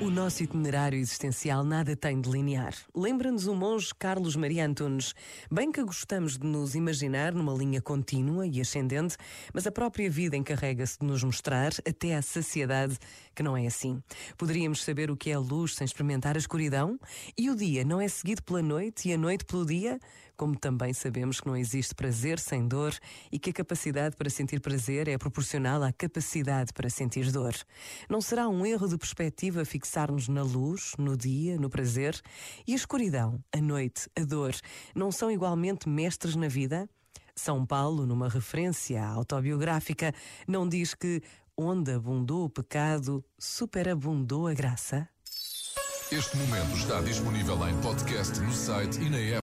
O nosso itinerário existencial nada tem de linear. Lembra-nos o monge Carlos Maria Antunes. Bem que gostamos de nos imaginar numa linha contínua e ascendente, mas a própria vida encarrega-se de nos mostrar, até à saciedade, que não é assim. Poderíamos saber o que é a luz sem experimentar a escuridão? E o dia não é seguido pela noite e a noite pelo dia? Como também sabemos que não existe prazer sem dor e que a capacidade para sentir prazer é proporcional à capacidade para sentir dor. Não será um erro de perspectiva fixar-nos na luz, no dia, no prazer? E a escuridão, a noite, a dor, não são igualmente mestres na vida? São Paulo, numa referência autobiográfica, não diz que onde abundou o pecado, superabundou a graça? Este momento está disponível em podcast no site e na app.